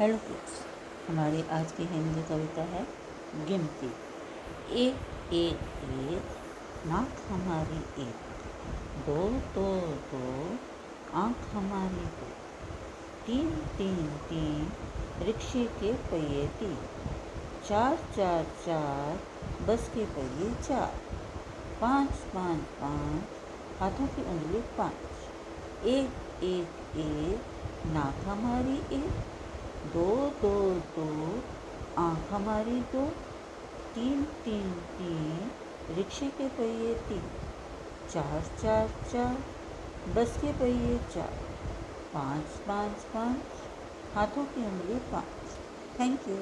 Hello kids हमारी आज की हिंदी कविता है गिनती। एक एक एक नाक हमारी एक, दो दो दो, आँख हमारी दो, तीन तीन तीन, रिक्शे के पहिए तीन, चार चार चार, बस के पहिए चार, पाँच पाँच पाँच, हाथों की उंगली पाँच, एक एक एक, नाक हमारी एक दो दो दो, आँख हमारी दो, तीन तीन तीन, रिक्शे के पहिए तीन, चार चार चार, बस के पहिए चार, पाँच पाँच पाँच, हाथों की उंगली पाँच। Thank you